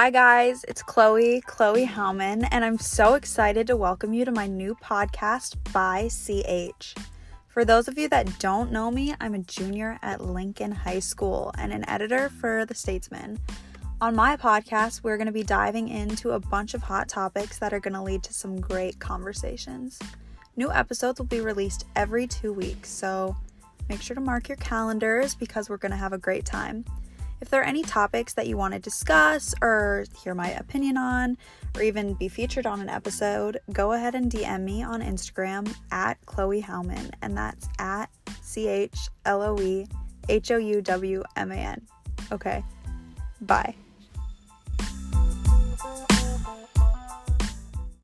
Hi, guys, it's Chloe, Chloe Houwman, and I'm so excited to welcome you to my new podcast by CH. For those of you that don't know me, I'm a junior at Lincoln High School and an editor for The Statesman. On my podcast, we're going to be diving into a bunch of hot topics that are going to lead to some great conversations. New episodes will be released every two weeks, so make sure to mark your calendars because we're going to have a great time. If there are any topics that you want to discuss or hear my opinion on, or even be featured on an episode, go ahead and DM me on Instagram at Chloe Houwman, and that's at C H L O E H O U W M A N. Okay, bye.